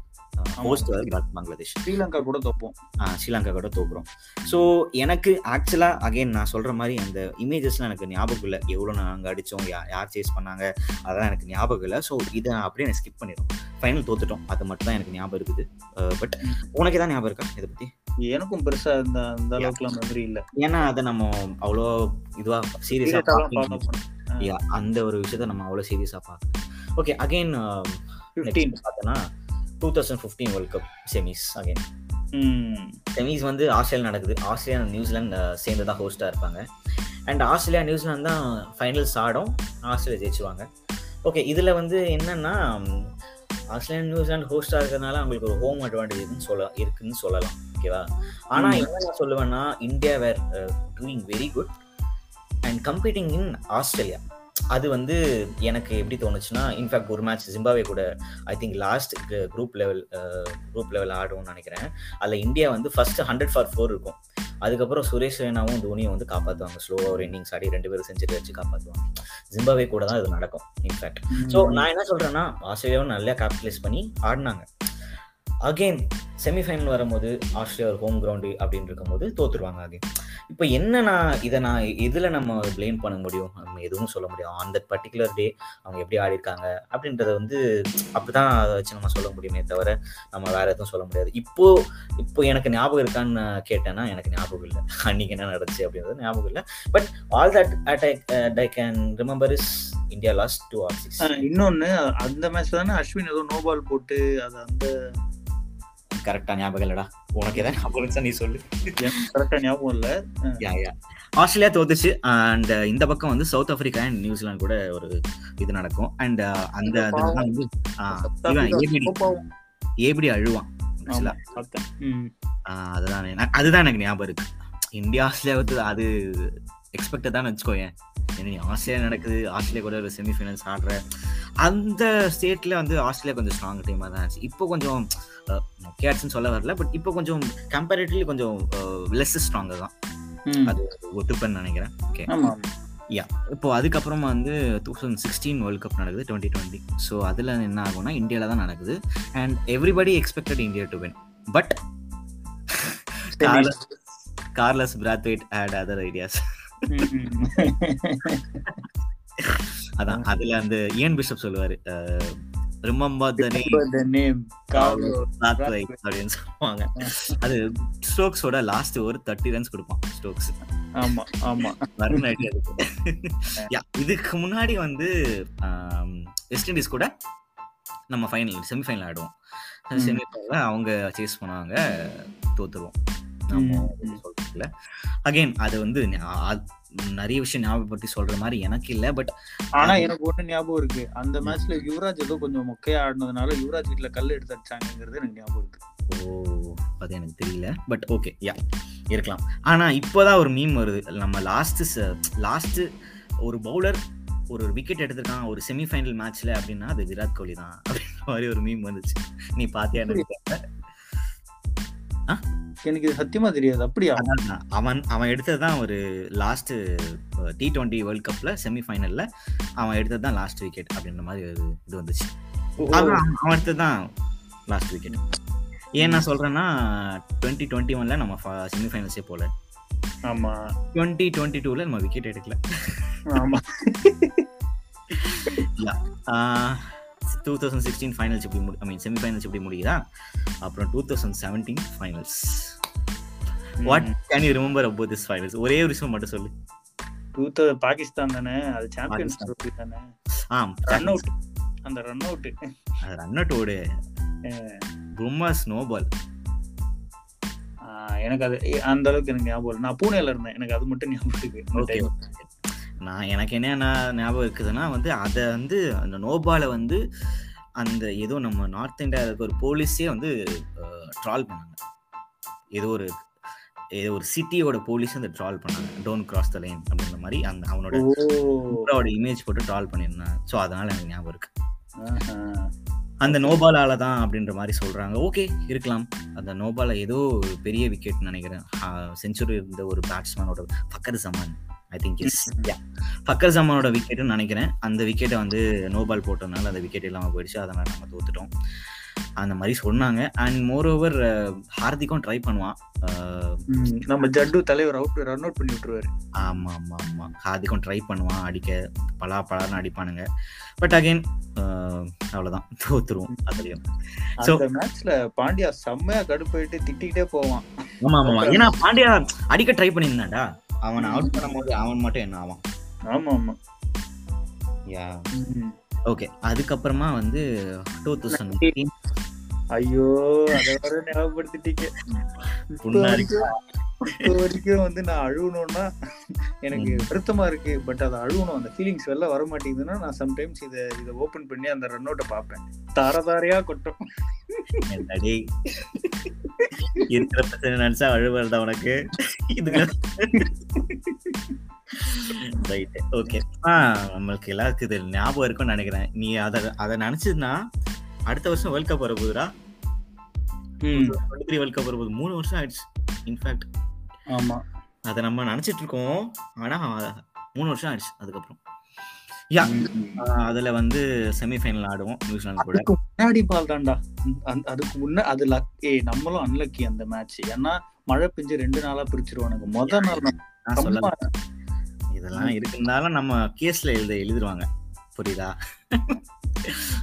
ஹோஸ்ட் பங்களாதேஷ் ஸ்ரீலங்கா கூட தோப்போம். ஸ்ரீலங்கா கூட தோக்குறோம். ஸோ எனக்கு ஆக்சுவலாக அகைன் நான் சொல்கிற மாதிரி அந்த இமேஜஸ்லாம் எனக்கு ஞாபகம் இல்லை. எவ்வளோ நாங்கள் அடித்தோம் யா யார் சேஸ் பண்ணாங்க அதெல்லாம் எனக்கு ஞாபகம் இல்லை. ஸோ இதை நான் அப்படியே நான் ஸ்கிப் பண்ணிடும் ஃபைனல் தோத்துட்டோம். அது மட்டும் தான் எனக்கு ஞாபகம் இருக்குது. பட் உனக்கு தான் ஞாபகம் இருக்கா இதை பற்றி எனக்கும் பெருசா இந்த அந்த அளவுக்குலாம் மெமரி இல்ல. ஏன்னா அதை நம்ம அவ்வளோ இதுவாக சீரியஸாக. அந்த ஒரு விஷயத்த நம்ம அவ்வளோ சீரியஸாக பார்க்கல. ஓகே அகைன் 15 பார்த்தோன்னா two thousand fifteen world cup semis again. Semis வந்து ஆஸ்திரேலியா நடக்குது. ஆஸ்திரேலியா நியூசிலாந்து சேர்ந்து தான் ஹோஸ்ட்டாக இருப்பாங்க. அண்ட் ஆஸ்திரேலியா நியூசிலாந்து தான் ஃபைனல்ஸ் ஆடும். ஆஸ்திரேலியா ஜெயிச்சுவாங்க ஓகே இதில் வந்து என்னன்னா ஆஸ்திரேலியா நியூசிலாந்து ஹோஸ்ட்டாக இருக்கிறதுனால அவங்களுக்கு ஒரு ஹோம் அட்வான்டேஜ் சொல்ல இருக்குன்னு சொல்லலாம். ஓகேவா ஆனால் ம். என்ன நான் சொல்லுவேன்னா India were doing very good and competing in Australia. அது வந்து எனக்கு எப்படி தோணுச்சுன்னா இன்ஃபேக்ட் ஒரு மேட்ச் ஜிம்பாவே கூட I think lost group level group level ஆடும்னு நினைக்கிறேன். அதில் இந்தியா வந்து ஃபர்ஸ்ட் ஹண்ட்ரட் ஃபார் ஃபோர் இருக்கும். அதுக்கப்புறம் சுரேஷ் ரெய்னாவும் தோனியும் வந்து காப்பாற்றுவாங்க ஸ்லோவாக ஒரு இன்னிங்ஸ் ஆடி ரெண்டு பேரும் செஞ்சுரி வச்சு காப்பாற்றுவாங்க ஜிம்பாவே கூட தான் இது நடக்கும் இன்ஃபேக்ட் ஸோ நான் என்ன சொல்றேன்னா ஆஸ்திரேலியாவும் நல்லா கேபிட்டலைஸ் பண்ணி ஆடினாங்க. அகைன் செமிஃபைனல் வரும்போது ஆஸ்திரேலியா ஒரு ஹோம் கிரவுண்டு அப்படின்னு இருக்கும்போது தோத்துருவாங்க அகைன் இப்போ என்ன நான் இதை நான் எதில் நம்ம ப்ளேம் பண்ண முடியும்? நம்ம எதுவும் சொல்ல முடியும். அந்த பர்டிகுலர் டே அவங்க எப்படி ஆடி இருக்காங்க? அப்படின்றத வந்து அப்படிதான் அதை வச்சு நம்ம சொல்ல முடியுமே தவிர நம்ம வேற எதுவும் சொல்ல முடியாது. இப்போ இப்போ எனக்கு ஞாபகம் இருக்கான்னு கேட்டேன்னா எனக்கு ஞாபகம் இல்லை. அன்னைக்கு என்ன நடந்துச்சு அப்படின்றது ஞாபகம் இல்லை. But all that at I can remember is India lost two or six இன்னொன்று அந்த மேட்ச் தானே அஸ்வின் ஏதோ நோபால் போட்டு அது அந்த கரெக்டா ஞாபகம் இல்லடா. உனக்கு ஏதாவது ஞாபகம் இருந்துச்சா நீ சொல்லு. கரெக்டா ஞாபகம் இல்ல. யா யா. ஆஸ்திரேலியா தோத்துச்சு. அண்ட் இந்த பக்கம் வந்து சவுத் ஆப்பிரிக்கா அண்ட் நியூசிலாந்து கூட ஒரு இது நடக்கும். அண்ட் அந்த இதுதான் வந்து ஏபிடி அழுவான். அதுதான் எனக்கு- அதுதான் எனக்கு ஞாபகம் இருக்கு. இந்தியா ஆஸ்திரேலியா வந்து அது எக்ஸ்பெக்டட் தான் வச்சுக்கோயேன் நீ ஆஸ்திரேலியா நடக்குது ஆஸ்திரேலியா கூட ஒரு செமிஃபைனல்ஸ் ஆடுற. அந்த ஸ்டேட்ல வந்து ஆஸ்திரேலியா கொஞ்சம் ஸ்ட்ராங் டீமாக தான் இருந்துச்சு. இப்போ கொஞ்சம் மொக்கையாச்சுன்னு சொல்ல வரல பட் இப்போ கொஞ்சம் கம்பேரிட்டிவ்லி கொஞ்சம் லெஸ் ஸ்ட்ராங்காக தான். அது ஒத்துப்பேன்னு நினைக்கிறேன். ஓகே ஆமா இப்போ அதுக்கப்புறமா வந்து two thousand sixteen world cup நடக்குது டுவெண்ட்டி டுவெண்ட்டி ஸோ அதில் என்ன ஆகும்னா இந்தியாவில் தான் நடக்குது. And everybody expected India to win but Carlos Brathwaite had other ideas. அதான் அதுல அந்த இயன் பிஷப் சொல்லுவாரு ரிமம்பர் த நேம் அப்படின்னு சொல்லுவாங்க. அது ஸ்டோக்ஸோட லாஸ்ட் ஒரு தேர்ட்டி ரன்ஸ் கொடுப்பான் ஸ்டோக்ஸ் ஆமா ஆமா. இதுக்கு முன்னாடி வந்து வெஸ்ட் இண்டீஸ் கூட நம்ம ஃபைனல் செமிஃபைனல் ஆடுவோம். ம். செமிஃபைனல்ல அவங்க சேஸ் பண்ணுவாங்க தோத்துருவோம். சொல்றதுல. அகைன் அது வந்து நிறைய விஷயம் ஞாபகப்படுத்தி சொல்ற மாதிரி எனக்கு இல்ல பட் ஆனா எனக்கு ஒண்ணு ஞாபகம் இருக்கு. அந்த மேட்ச்ல யுவராஜ் ஏதோ கொஞ்சம் மொக்கையா ஆடினதுனால யுவராஜ் வீட்ல கல் எடுத்து அடிச்சாங்கிறது எனக்கு ஞாபகம் இருக்கு. ஓ அது எனக்கு தெரியல. பட் ஓகே யா இருக்கலாம். ஆனா இப்போதான் ஒரு மீம் வருது. நம்ம லாஸ்ட் லாஸ்ட் ஒரு பவுலர் ஒரு விக்கெட் எடுத்திருக்கான் ஒரு செமிஃபைனல் மேட்ச்ல அப்படின்னா அது விராட் கோலி தான். அப்படின்ற மாதிரி ஒரு மீம் வந்துச்சு. நீ பாத்தியா தெரியல. எனக்கு இது சத்தியமா தெரியாது. அப்படியா? அவன் அவன் எடுத்தது தான் ஒரு லாஸ்ட் டி டுவெண்ட்டி வேர்ல்ட் கப்ல செமிஃபைனல்ல அவன் எடுத்தது தான் லாஸ்ட் விக்கெட் அப்படின்ற மாதிரி ஒரு இது வந்துச்சு. அவன் அவன் எடுத்தது தான் லாஸ்ட் விக்கெட் ஏன் நான் சொல்றேன்னா டுவெண்ட்டி டுவெண்ட்டி ஒன்ல நம்ம செமிஃபைனல்ஸே போல. ஆமா. டுவெண்ட்டி டுவெண்ட்டி டூல நம்ம விக்கெட் எடுக்கல. ஆமா. டூ தௌசண்ட் சிக்ஸ்டீன் ஃபைனல்ஸ் இப்படி முடி ஐ மீன் செமிஃபைனல்ஸ் இப்படி முடியுதா? அப்புறம் two thousand seventeen finals what can you remember about this finals ஒரே ஒரு விஷயம் மட்டும் சொல்லு. டூ தௌசண்ட் பாகிஸ்தான் தானே? அது சாம்பியன்ஸ். ட்ரோஃபி தானே? ஆ ரன் அவுட் அந்த ரன் அவுட் ரன் அவுட் ஓடு. பும்மா ஸ்னோபால் எனக்கு அது அந்த அளவுக்கு எனக்கு ஞாபகம் நான் பூனேல இருந்தேன். எனக்கு அது மட்டும் ஞாபகம் இருக்கு. நான் எனக்கு என்ன ஞாபகம் இருக்குதுன்னா வந்து அதை வந்து அந்த நோபாலை வந்து அந்த ஏதோ நம்ம நார்த் இந்தியாவில் இருக்க ஒரு போலீஸே வந்து ட்ரால் பண்ணாங்க. ஏதோ ஒரு ஏதோ ஒரு சிட்டியோட போலீஸ் வந்து ட்ரால் பண்ணாங்க. டோன்ட் கிராஸ் த லைன் அப்படின்ற மாதிரி அந்த அவனோட இமேஜ் போட்டு ட்ரால் பண்ணியிருந்தாங்க. ஸோ அதனால எனக்கு ஞாபகம் இருக்கு. அந்த நோபாலால தான் அப்படின்ற மாதிரி சொல்றாங்க. ஓகே இருக்கலாம். அந்த நோபால ஏதோ பெரிய விக்கெட் நினைக்கிறேன். செஞ்சுரி இருந்த ஒரு பேட்ஸ்மேனோட Fakhar Zaman I think is Fakhar ஜமானோட விக்கெட்னு நினைக்கிறேன். அந்த விக்கெட்டை வந்து நோபால் போட்டதுனால அந்த விக்கெட் இல்லாமல் போயிடுச்சு. அதனால நம்ம தோத்துட்டோம். அந்த மாதிரி சொன்னாங்க. அண்ட் மோர் ஓவர் ஹார்திக்கும் ட்ரை பண்ணுவான். நம்ம ஜட்டு தலைவர் அவுட் ரன் அவுட் பண்ணி விட்டுருவாரு. ஆமா ஆமா ஆமா. ஹார்திக்கும் ட்ரை பண்ணுவான் அடிக்க பலா பலான்னு அடிப்பானுங்க. பட் அகைன் அவ்வளவுதான். தோத்துருவோம் அதுலயும். அந்த மேட்ச்ல பாண்டியா செம்மையா கடுப்பாயிட்டு திட்டிக்கிட்டே போவான். ஆமா ஆமா. ஏன்னா பாண்டியா அடிக்க ட்ரை பண்ணியிருந்தான்டா. அவனை அவுட் பண்ணும்போது அவன் மட்டும் என்ன ஆவான்? ஆமா ஆமா. யா. ஓகே அதுக்கப்புறமா வந்து டூ தௌசண்ட் ஐயோ அத வர ஞாபகப்படுத்திட்டீங்க. இப்ப வரைக்கும் வந்து நான் அழுவணும்னா எனக்கு. வருத்தமா இருக்கு. பட் அதை அழுவணும் அந்த ஃபீலிங்ஸ் வெளில வர மாட்டேங்குதுன்னா நான் சம்டைம்ஸ் இதை இதை ஓபன் பண்ணி அந்த ரன் அவுட்டை பார்ப்பேன். தார தாரையா கொட்டும். இருக்கிற பிரச்சனை நினைச்சா அழுவுறதா உனக்கு? இதுக்கு ரைட் ஓகே நம்மளுக்கு எல்லாருக்கும் இது ஞாபகம் இருக்கும்னு நினைக்கிறேன். நீ அதை அதை நினைச்சதுன்னா அடுத்த வருஷம் வேர்ல்ட் கப் வர போகுதுடா. டுவெண்ட்டி த்ரீ வேர்ல்ட் கப் வர போகுது மூணு வருஷம் ஆயிடுச்சு இன்ஃபேக்ட் ஆமா. அதை நம்ம நினைச்சிட்டு இருக்கோம். ஆனா மூணு வருஷம் ஆயிடுச்சு அதுக்கப்புறம். யா அதுல வந்து செமிஃபைனல் ஆடுவோம் நியூசிலாந்து கூட. முன்னாடி பால் தான்டா. அதுக்கு முன்ன அது லக் ஏ நம்மளும் அன்லக்கி அந்த மேட்ச் ஏன்னா மழை பெஞ்சு ரெண்டு நாளா பிரிச்சிருவானுங்க. முத நாள் இதெல்லாம் இருந்தாலும் நம்ம கேஸ்ல எழுத எழுதிருவாங்க. புரியுதா?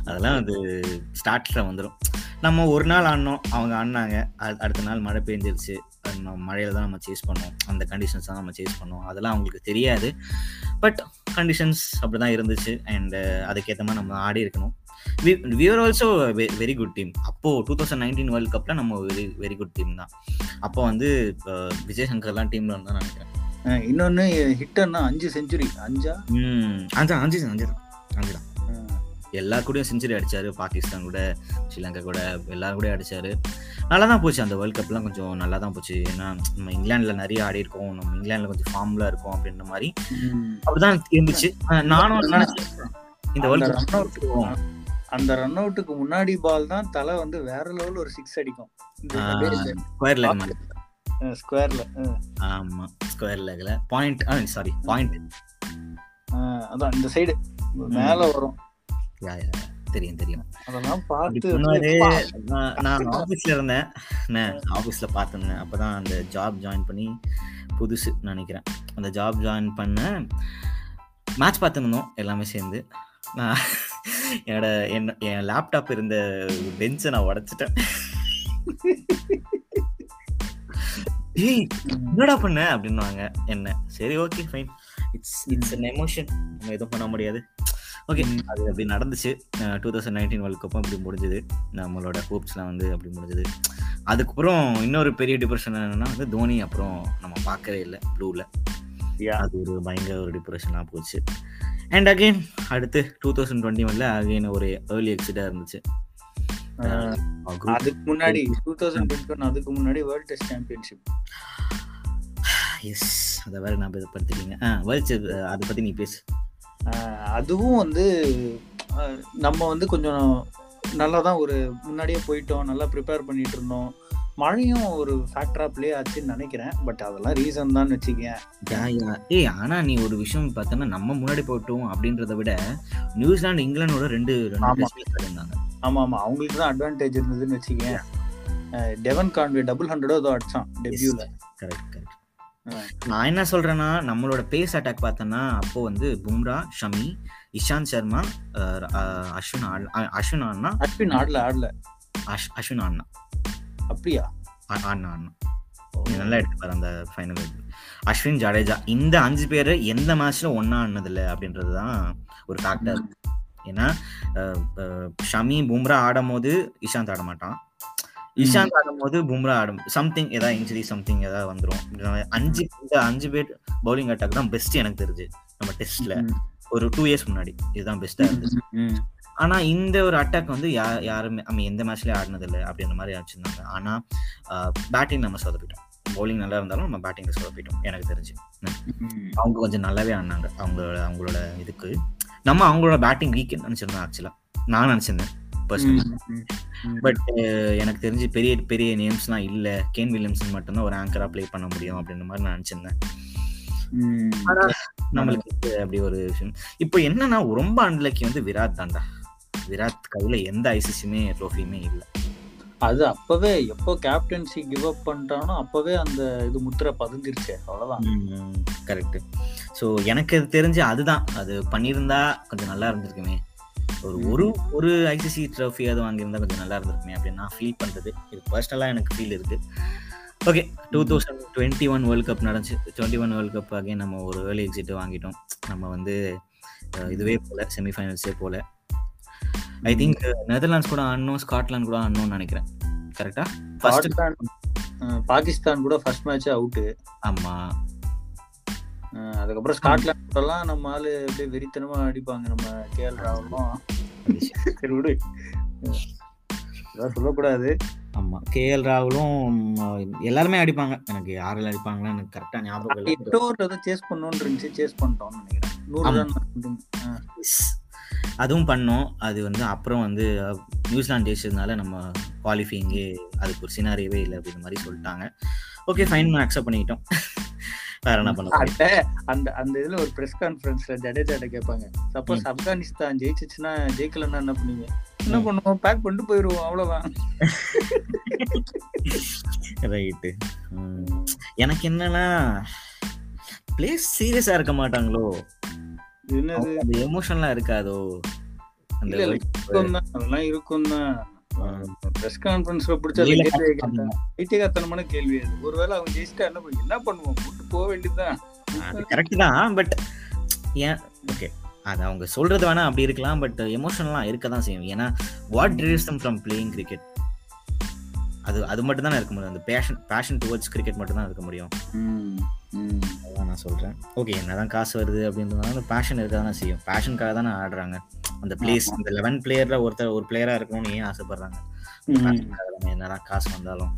அதெல்லாம் அது ஸ்டார்ட்ல வந்துடும் நம்ம ஒரு நாள் ஆடினோம் அவங்க ஆடினாங்க. அடுத்த நாள் மழை பெஞ்சிருச்சு. மழையில தான் நம்ம சேஸ் பண்ணோம். அந்த கண்டிஷன்ஸ் தான் நம்ம சேஸ் பண்ணோம். அதெல்லாம் அவங்களுக்கு தெரியாது. பட் கண்டிஷன்ஸ் அப்படிதான் இருந்துச்சு. அண்ட் அதுக்கேற்ற மாதிரி நம்ம ஆடி இருக்கணும். We were also very good team அப்போ டூ தௌசண்ட் நைன்டீன் வேர்ல்ட் கப்ல நம்ம வெரி வெரி குட் டீம் தான். அப்போ வந்து விஜய் சங்கர்லாம் டீம்ல இருந்தா நினைக்கிறேன். இன்னொன்னு ஹிட்டர்னா அஞ்சு செஞ்சுரி அஞ்சா? அஞ்சு அஞ்சு அஞ்சு தான். அஞ்சு தான். எல்லா கூடயும் செஞ்சுரி அடிச்சாரு பாகிஸ்தான் கூட ஸ்ரீலங்கா கூட எல்லாரும் கூட அடிச்சாரு. நல்லா தான் போச்சு அந்த வேர்ல்ட் கப்லாம் கொஞ்சம் நல்லா தான் போச்சு. ஏன்னா நம்ம இங்கிலாந்துல நிறைய ஆடி இருக்கோம். நம்ம இங்கிலாந்துல கொஞ்சம் ஃபார்ம்ல இருக்கோம் அப்படின்ற மாதிரி அப்படிதான் இருந்துச்சு. நானும் நினைச்சேன். இந்த வேர்ல்ட் ரன் அவுட் அந்த ரன் அவுட்டுக்கு முன்னாடி பால் தான் தலை வந்து வேற லெவல் ஒரு சிக்ஸ் அடிக்கும். ஸ்கொயர்ல ஆமா ஸ்கொயர் லெக்ல பாயிண்ட் சாரி பாயிண்ட் அதான் இந்த சைடு மேல வரும். தெரியும் தெரியும். அதெல்லாம் பார்த்து நான் ஆஃபீஸ்ல இருந்தேன். நான் ஆஃபீஸ்ல பார்த்துருந்தேன். அப்பதான் அந்த ஜாப் ஜாயின் பண்ணி புதுசு நினைக்கிறேன். அந்த ஜாப் ஜாயின் பண்ண மேட்ச் பார்த்துருந்தோம் எல்லாமே சேர்ந்து. நான் என்னோட என்ன என் லேப்டாப் இருந்த பெஞ்சை நான் உடைச்சிட்டேன். ஏய் என்னடா பண்ண? அப்படின்னுவாங்க. என்ன? சரி okay fine it's it's an emotion நம்ம எதுவும் பண்ண முடியாது. ஓகே. அது அப்படி நடந்துச்சு. டூ தௌசண்ட் நைன்டீன் வேர்ல்ட் கப்பும் அப்படி முடிஞ்சது. நம்மளோட ஹோப்ஸ்லாம் வந்து அப்படி முடிஞ்சது. அதுக்கப்புறம் இன்னொரு பெரிய டிப்ரெஷன் என்னன்னா வந்து தோனி. அப்புறம் நம்ம பார்க்கவே இல்லை ப்ளூவில். அது ஒரு பயங்கர ஒரு டிப்ரெஷனாக போச்சு. அண்ட் அகைன் அடுத்து டூ தௌசண்ட் டுவெண்ட்டி ஒன்ல அகைன் ஒரு ஏர்லி எக்ஸிட்டாக இருந்துச்சு. அதுக்கு முன்னாடி டூ தௌசண்ட் டுவெண்ட்டி ஒன் அதுக்கு முன்னாடி வேர்ல்ட் டெஸ்ட் சாம்பியன்ஷிப் எஸ் அதை வேற நான் படுத்துட்டீங்க ஆ வேர்ல்ட் அதை பற்றி நீ பேசு. அதுவும் வந்து நம்ம வந்து கொஞ்சம் நல்லா தான் ஒரு முன்னாடியே போயிட்டோம் நல்லா ப்ரிப்பேர் பண்ணிட்டு இருந்தோம் மழையும் ஒரு ஃபேக்டரா ப்ளே ஆச்சுன்னு நினைக்கிறேன். பட் அதெல்லாம் ரீசன் தான் வச்சுக்கேன். ஏய் ஆனா நீ ஒரு விஷயம் பார்த்தோன்னா நம்ம முன்னாடி போட்டோம் அப்படின்றத விட நியூசிலாந்து இங்கிலாந்தோட ரெண்டு ரெண்டு இருந்தாங்க ஆமா ஆமா. அவங்களுக்கு தான் அட்வான்டேஜ் இருந்ததுன்னு வச்சுக்கேன் டெவன் கான்வே டபுள் ஹண்ட்ரடோ ஏதோ அடிச்சான் டெபியூல கரெக்ட் கரெக்ட். நான் என்ன சொல்றேன்னா நம்மளோட பேஸ் அட்டாக் பார்த்தோன்னா அப்போ வந்து பும்ரா ஷமி இஷாந்த் சர்மா அஸ்வின் அஸ்வின் ஆடினா அஸ்வின் ஆடல ஆடல அஷ் அஸ்வின் ஆடினா அப்படியா? ஆடினா ஆடினா நல்லா எடுத்துப்பாரு அந்த ஃபைனல் அஸ்வின் ஜடேஜா இந்த அஞ்சு பேர் எந்த மேட்ச்ல ஒன்னா ஆடினதில்ல அப்படின்றது தான் ஒரு ஃபேக்டர் ஏன்னா ஷமி பும்ரா ஆடும் போது இஷாந்த் ஆட மாட்டான். இஷாந்த் ஆடும் போது பும்ரா ஆடும். சம்திங் ஏதாவது இன்ஜுரி சம்திங் ஏதாவது வந்துடும் அஞ்சு இந்த அஞ்சு பேர் பவுலிங் அட்டாக் தான் பெஸ்ட் எனக்கு தெரிஞ்சு நம்ம டெஸ்ட்ல ஒரு டூ இயர்ஸ் முன்னாடி. இதுதான் பெஸ்டா இருந்துச்சு. ஆனா இந்த ஒரு அட்டாக் வந்து யா யாருமே நம்ம எந்த மேட்ச்லயும் ஆடினது இல்லை அப்படின்ற மாதிரி வச்சிருந்தாங்க ஆனா பேட்டிங் நம்ம சொதப்பிட்டோம். பவுலிங் நல்லா இருந்தாலும் நம்ம பேட்டிங்ல சொதப்பிட்டோம் எனக்கு தெரிஞ்சு. அவங்க கொஞ்சம் நல்லாவே ஆடினாங்க. அவங்களோட அவங்களோட இதுக்கு. நம்ம அவங்களோட பேட்டிங் வீக் நினைச்சிருந்தோம் ஆக்சுவலா நான் நினைச்சிருந்தேன். பட் எனக்கு தெரிஞ்சு பெரிய பெரிய நேம்ஸ்லாம் இல்ல. கேன் வில்லியம்சன் மட்டும்தான் ஒரு ஆங்கரா ப்ளே பண்ண முடியும் அப்படின்ற மாதிரி நான் நினைச்சிருந்தேன். நம்மளுக்கு அப்படி ஒரு விஷயம். இப்போ என்னன்னா ரொம்ப அன்லக்கி வந்து விராட் தான்டா. விராட் கையில எந்த ஐசிசியுமே ட்ரோஃபியுமே இல்ல. அது அப்பவே எப்போ கேப்டன்சி கிவ் அப் பண்ணிட்டானோ அப்பவே அந்த இது முத்திரை பதிஞ்சிருச்சு அவ்வளவுதான். கரெக்ட் ஸோ எனக்கு அது தெரிஞ்சு அதுதான். அது பண்ணியிருந்தா கொஞ்சம் நல்லா இருந்திருக்குமே. ஒரு ஒரு ஒரு ஐசிசி ட்ரோஃபி அது வாங்கியிருந்தா கொஞ்சம் நல்லா இருந்திருக்குமே அப்படின்னு நான் ஃபீல் பண்றது. இது பர்சனலாக எனக்கு ஃபீல் இருக்கு. Okay two thousand twenty one world cup நடந்துச்சு. Twenty one world cup again நம்ம ஒரு ஏர்லி எக்ஸிட் வாங்கிட்டோம். நம்ம வந்து இதுவே போல செமிஃபைனல்ஸே போல. ஐ திங்க் நெதர்லாண்ட்ஸ் கூட ஆடணும் ஸ்காட்லாந்து கூட ஆடணும்னு நினைக்கிறேன். கரெக்டா ஃபர்ஸ்ட் பாகிஸ்தான் கூட ஃபர்ஸ்ட் மேட்ச் அவுட்டு ஆமா. அதுக்கப்புறம் ஸ்காட்லாந்து கூடலாம் நம்ம ஆளு அப்படியே வெறித்தனமா அடிப்பாங்க நம்ம கேஎல் ராவலும். சரி விடு. சொல்லக்கூடாது. ஆமா. கேஎல் ராகுலும் எல்லாருமே அடிப்பாங்க. எனக்கு யாரெல்லாம் அடிப்பாங்களா எனக்கு கரெக்டா ஞாபகம் இல்லை. சேஸ் பண்ணணும்னு இருந்துச்சு சேஸ் பண்ணிட்டோம்னு நினைக்கிறேன். நூறு. ரன். அதுவும் பண்ணோம். அது வந்து அப்புறம் வந்து நியூசிலாந்து ஜெயிச்சதுனால நம்ம குவாலிஃபைங்கே அதுக்கு ஒரு சினாரியவே இல்லை அப்படின்ற மாதிரி சொல்லிட்டாங்க. ஓகே ஃபைன் அக்செப்ட் பண்ணிக்கிட்டோம். வேற என்ன பண்ண அந்த அந்த இதுல ஒரு பிரஸ் கான்ஃபரன்ஸ்ல ஜடேஜாட்ட கேட்பாங்க. சப்போஸ் ஆப்கானிஸ்தான் ஜெயிச்சிச்சுன்னா ஜெயிக்கலன்னா என்ன பண்ணுவீங்க? என்ன. பண்ணுவோம்? பேக் பண்ணிட்டு போயிருவோம் அவ்வளவுதான். ரைட்டு எனக்கு என்னன்னா பிளேஸ் சீரியஸா இருக்க மாட்டாங்களோ? என்னது? அந்த எமோஷன்லாம் இருக்காதோ அதெல்லாம் இருக்கும் தான் பிரஸ் கான்ஃபரன்ஸ்ல பிடிச்ச வெளியில ஐத்தியகாத்தனமான கேள்வி அது. ஒருவேளை அவங்க ஜெயிச்சிட்டா என்ன பண்ணுவோம் என்ன பண்ணுவோம் கூட்டு போக வேண்டியதுதான். அது கரெக்ட் தான் பட் ஏன் ஓகே அது அவங்க சொல்றது வேணா அப்படி இருக்கலாம் பட் எமோஷனலாம் இருக்க தான் செய்யும். ஏன்னா what drives them from playing cricket அது அது மட்டும் தானே இருக்க முடியும். அந்த பேஷன் பேஷன் டுவர்ட்ஸ் கிரிக்கெட் மட்டும் தான் இருக்க முடியும். அதான் நான் சொல்றேன். ஓகே என்னதான் காசு வருது அப்படின்றதுனால பேஷன் இருக்க தானே செய்யும். பேஷனுக்காக தானே ஆடுறாங்க. அந்த பிளேஸ். அந்த லெவன் பிளேயர்ல ஒருத்தர் ஒரு பிளேயரா இருக்கணும்னு ஏன் ஆசைப்படுறாங்க. என்னதான் காசு வந்தாலும்.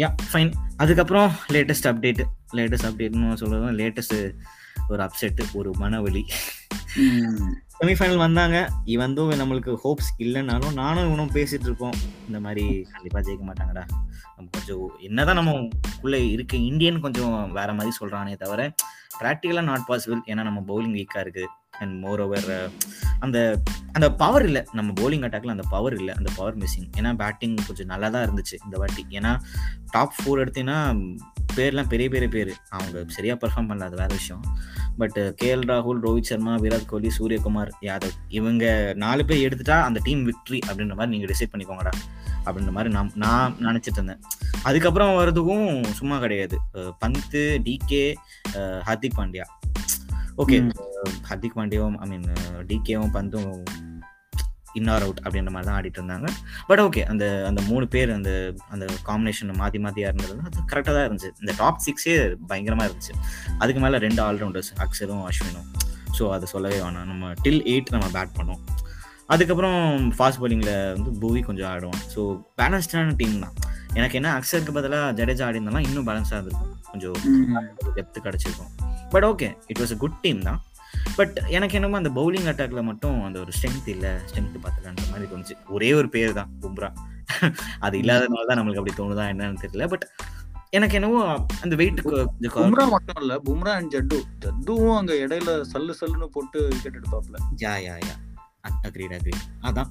யா ஃபைன் அதுக்கப்புறம் லேட்டஸ்ட் அப்டேட் லேட்டஸ்ட் அப்டேட்னு சொல்றது லேட்டஸ்ட் ஒரு அப்செட் ஒரு மனவலி. செமிஃபைனல் வந்தாங்க. இவந்தும் நம்மளுக்கு ஹோப்ஸ் இல்லைனாலும் நானும் இவனும் பேசிட்டு இருக்கோம். இந்த மாதிரி கண்டிப்பா ஜெயிக்க மாட்டாங்கடா. நம்ம கொஞ்சம் என்னதான் நம்ம உள்ள இருக்க இந்தியன் கொஞ்சம் வேற மாதிரி சொல்றானே தவிர ப்ராக்டிக்கலா நாட் பாசிபிள் ஏன்னா நம்ம பவுலிங் வீக்கா இருக்கு. அண்ட் மோர் ஓவர் அந்த அந்த பவர் இல்லை. நம்ம பவுலிங் அட்டாக்ல அந்த பவர் இல்லை. அந்த பவர் மிஸ்ஸிங் ஏன்னா பேட்டிங் கொஞ்சம் நல்லா தான் இருந்துச்சு இந்த வாட்டி. ஏன்னா டாப் ஃபோர் எடுத்தீங்கன்னா பேர்லாம் பெரிய பெரிய பேர். அவங்க சரியா பெர்ஃபார்ம் பண்ணல அது வேற விஷயம். பட் கேஎல் ராகுல் ரோஹித் சர்மா விராட் கோலி சூரியகுமார் யாதவ் இவங்க நாலு பேர் எடுத்துட்டா அந்த டீம் விக்ட்ரி அப்படின்ற மாதிரி நீங்க டிசைட் பண்ணிக்கோங்கடா. அப்படின்ற மாதிரி நான் நான் நினைச்சிட்டு இருந்தேன். அதுக்கப்புறம் வர்றதுக்கும் சும்மா கிடையாது. பந்த் டிகே ஹர்திக் பாண்டியா. ஓகே. ஹர்திக் பாண்டியாவும் ஐ மீன் டிகேவும் பந்தும் இன்னார் அவுட் அப்படின்ற மாதிரி தான் ஆடிட்டு இருந்தாங்க. பட் ஓகே அந்த அந்த மூணு பேர் அந்த அந்த காம்பினேஷன் மாற்றி மாற்றியா இருந்தது அது கரெக்டாக தான் இருந்துச்சு. இந்த டாப் சிக்ஸே பயங்கரமாக இருந்துச்சு. அதுக்கு மேலே ரெண்டு ஆல்ரவுண்டர்ஸ் அக்ஷரும் அஸ்வினும். ஸோ அதை சொல்லவே வேணாம். நம்ம டில் எயிட் நம்ம பேட் பண்ணோம். அதுக்கப்புறம் ஃபாஸ்ட் bowlingல வந்து பூவி கொஞ்சம் ஆடுவான். ஸோ பேலன்ஸ்டான டீம் தான். எனக்கு என்ன அக்ஷருக்கு பதிலாக ஜடேஜா ஆடி இருந்தாலும் இன்னும் பேலன்ஸாக இருந்திருக்கும். கொஞ்சம் ம். டெப்த் கிடச்சிருக்கும். But okay it was a good team தான். பட் எனக்கு என்னமோ அந்த பவுலிங் அட்டாக்ல மட்டும் அந்த ஒரு ஸ்ட்ரென்த் இல்லை ஸ்ட்ரென்த் பத்தலன்ற மாதிரி தோணுச்சு. ஒரே ஒரு பேர் தான் பும்ரா. அது இல்லாதனால தான் நம்மளுக்கு அப்படி தோணுதா என்னன்னு தெரியல. பட் எனக்கு என்னவோ அந்த வெயிட் கொஞ்சம் பும்ரா மட்டும் இல்ல பும்ரா அண்ட் ஜட்டு. ஜட்டுவும் அங்க இடையில சல்லு சல்லுன்னு போட்டு wicket எடுப்பாப்ல. Ya ya ya. Agreed agreed அதான்.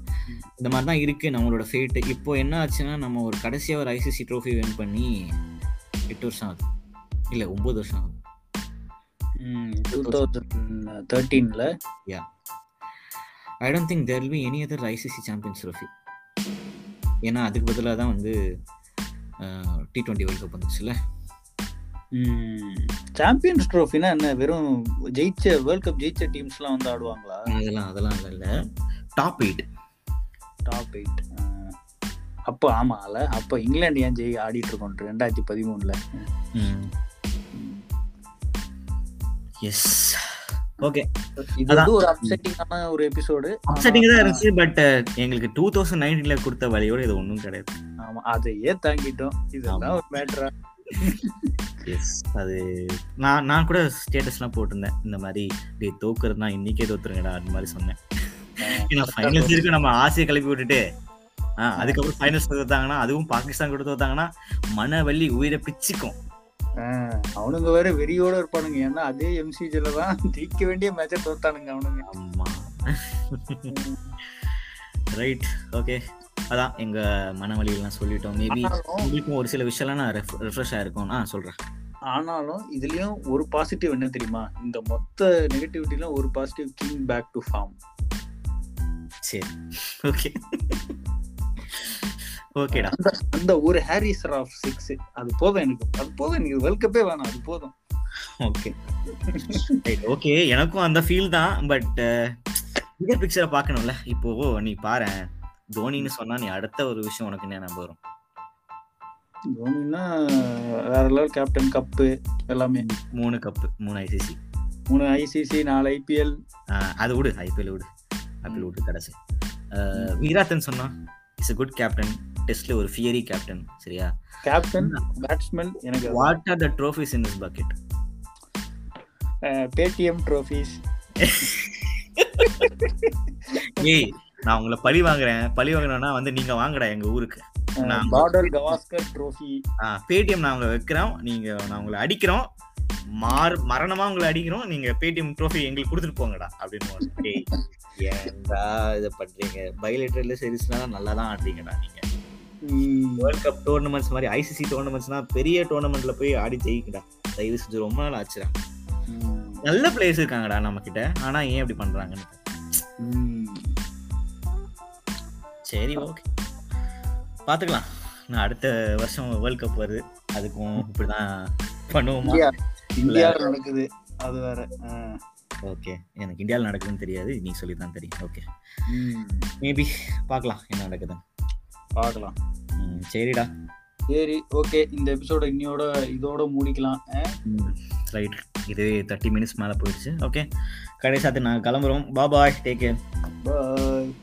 இந்த மாதிரி தான் இருக்கு நம்மளோட ஃபேட் இப்போ என்ன ஆச்சுன்னா நம்ம ஒரு கடைசியா ஒரு ஐசிசி ட்ரோஃபி வின் பண்ணி எட்டு வருஷம் ஆகுது. இல்ல ஒன்பது வருஷம் ஆகுது. Two thousand தேர்ட்டீன்ல I don't think there will be any other ICC champions trophy ஏன்னா அதுக்கு பதிலாக தான் வந்து டி டுவெண்ட்டி வேர்ல்ட் கப் வந்துச்சுல்ல சாம்பியன்ஸ் ட்ரோஃபினா என்ன? வெறும் ஜெயிச்ச வேர்ல்ட் கப் ஜெயிச்ச டீம்ஸ்லாம் வந்து ஆடுவாங்களா? அதெல்லாம் அதெல்லாம் இல்லை இல்லை. டாப் எயிட் டாப் எயிட் அப்போ ஆமால அப்போ இங்கிலாந்து ஏன் ஜெயி ஆடிட்டு இருக்கோம்? ரெண்டாயிரத்தி பதிமூணுல. எஸ் ஓகே இது ஒரு அப்செட்டிங்கான ஒரு எபிசோடு அப்செட்டிங் தான் இருந்துச்சு பட் எங்களுக்கு டூ தௌசண்ட் நைன்டீன்ல கொடுத்த வழியோட இது ஒன்றும் கிடையாது. ஆமா அதையே தாங்கிட்டோம். இதெல்லாம் ஒரு மேட்ரா எஸ் அது நான் நான் கூட ஸ்டேட்டஸ்லாம் போட்டிருந்தேன். இந்த மாதிரி டே தோக்குறதுனா இன்னைக்கே தோத்துருங்கடா அந்த மாதிரி சொன்னேன். ஏன்னா ஃபைனல்ஸ் இருக்கு நம்ம ஆசையை கிளப்பி விட்டுட்டு. அதுக்கப்புறம் ஃபைனல்ஸ் தோத்தாங்கன்னா அதுவும் பாகிஸ்தான் கூட தோத்தாங்கன்னா மனவலி உயிரை பிச்சுக்கும். அவனுங்க வேற வெறியோட இருப்பானுங்க. ஏன்னா அதே எம்சிஜில தான் ஜெயிக்க வேண்டிய மேட்சை தோத்தானுங்க அவனுங்க. ஆமா. ரைட் ஓகே அதான் எங்க மனவழியெல்லாம் சொல்லிட்டோம். மேபி உங்களுக்கும் ஒரு சில விஷயம்லாம் நான் ரெஃப்ரெஷ் ஆயிருக்கும். ஆ சொல்றேன். ஆனாலும் இதுலயும் ஒரு பாசிட்டிவ் என்ன தெரியுமா? இந்த மொத்த நெகட்டிவிட்டிலும் ஒரு positive king back to form சரி. ஓகே ஓகேடா. அந்த ஒரு ஹாரிஸ் ஆஃப் சிக்ஸ் அது போதும் எனக்கு. அது போதும் எனக்கு வேர்ல்ட் கப்பே வேணாம் அது போதும். ஓகே. ஓகே எனக்கும் அந்த ஃபீல் தான் பட் பிகர் பிக்சரை பார்க்கணும்ல. இப்போ நீ பாரு தோனின்னு சொன்னா நீ அடுத்த ஒரு விஷயம் உனக்கு என்ன ஞாபகம் வரும்? தோனின்னா வேற லெவல் கேப்டன் கப்பு எல்லாமே. மூணு கப்பு மூணு ஐசிசி மூணு ஐசிசி நாலு ஐபிஎல் அது விடு ஐபிஎல் விடு. ஐபிஎல் விடு கடைசி. வீராத்தன் சொன்னா? இஸ் a குட் கேப்டன் டெஸ்ட்ல ஒரு ஃபியரி கேப்டன் சரியா? கேப்டன் பேட்ஸ்மேன் எனக்கு what are the trophies in this bucket Paytm trophies ஏய் நான் உங்களை பழி வாங்குறேன். பழி வாங்குறேன்னா வந்து நீங்க வாங்கடா எங்க ஊருக்கு. நான் பார்டர் கவாஸ்கர் ட்ரோஃபி பேடிஎம் நான் உங்களை வைக்கிறோம். நீங்க நான் உங்களை அடிக்கிறோம். மார் மரணமா உங்களை அடிக்கிறோம். நீங்க பேடிஎம் ட்ரோஃபி எங்களுக்கு கொடுத்துட்டு போங்கடா அப்படின்னு ஏன்டா இதை பண்றீங்க? பைலேட்டர்ல சீரீஸ்லாம் நல்லா தான் ஆடுறீங்கடா நீங்க. வேர்ல்ட் கப் டோர்னமெண்ட்ஸ் மாதிரி ஐசிசி டோர்னமெண்ட்ஸ்னா பெரிய டோர்னமெண்ட்ல போய் ஆடி ஜெயிக்கடா. தயவு செஞ்சு ரொம்ப நாள் ஆச்சுடா. நல்ல பிளேயர்ஸ் இருக்காங்கடா நம்ம கிட்ட ஆனா ஏன் இப்படி பண்றாங்கன்னு. சரி ஓகே பாத்துக்கலாம். நான் அடுத்த வருஷம் வேர்ல்ட் கப் வருது. அதுக்கும் இப்படிதான் பண்ணுவோமா? இந்தியாவில் நடக்குது. அது வேற. ஓகே. எனக்கு இந்தியாவில் நடக்குதுன்னு தெரியாது. நீ சொல்லி தான் தெரியும். ஓகே. மேபி பார்க்கலாம் என்ன நடக்குதுன்னு. பார்க்கலாம். சரிடா. சரி ஓகே. இந்த எபிசோட இன்னையோட இதோட முடிக்கலாம். ரைட். இது தேர்ட்டி மினிட்ஸ் மேலே போயிடுச்சு. ஓகே. கடைசாத்து நாங்கள் கிளம்புறோம். பாபாய் டேக் கேர் பாய்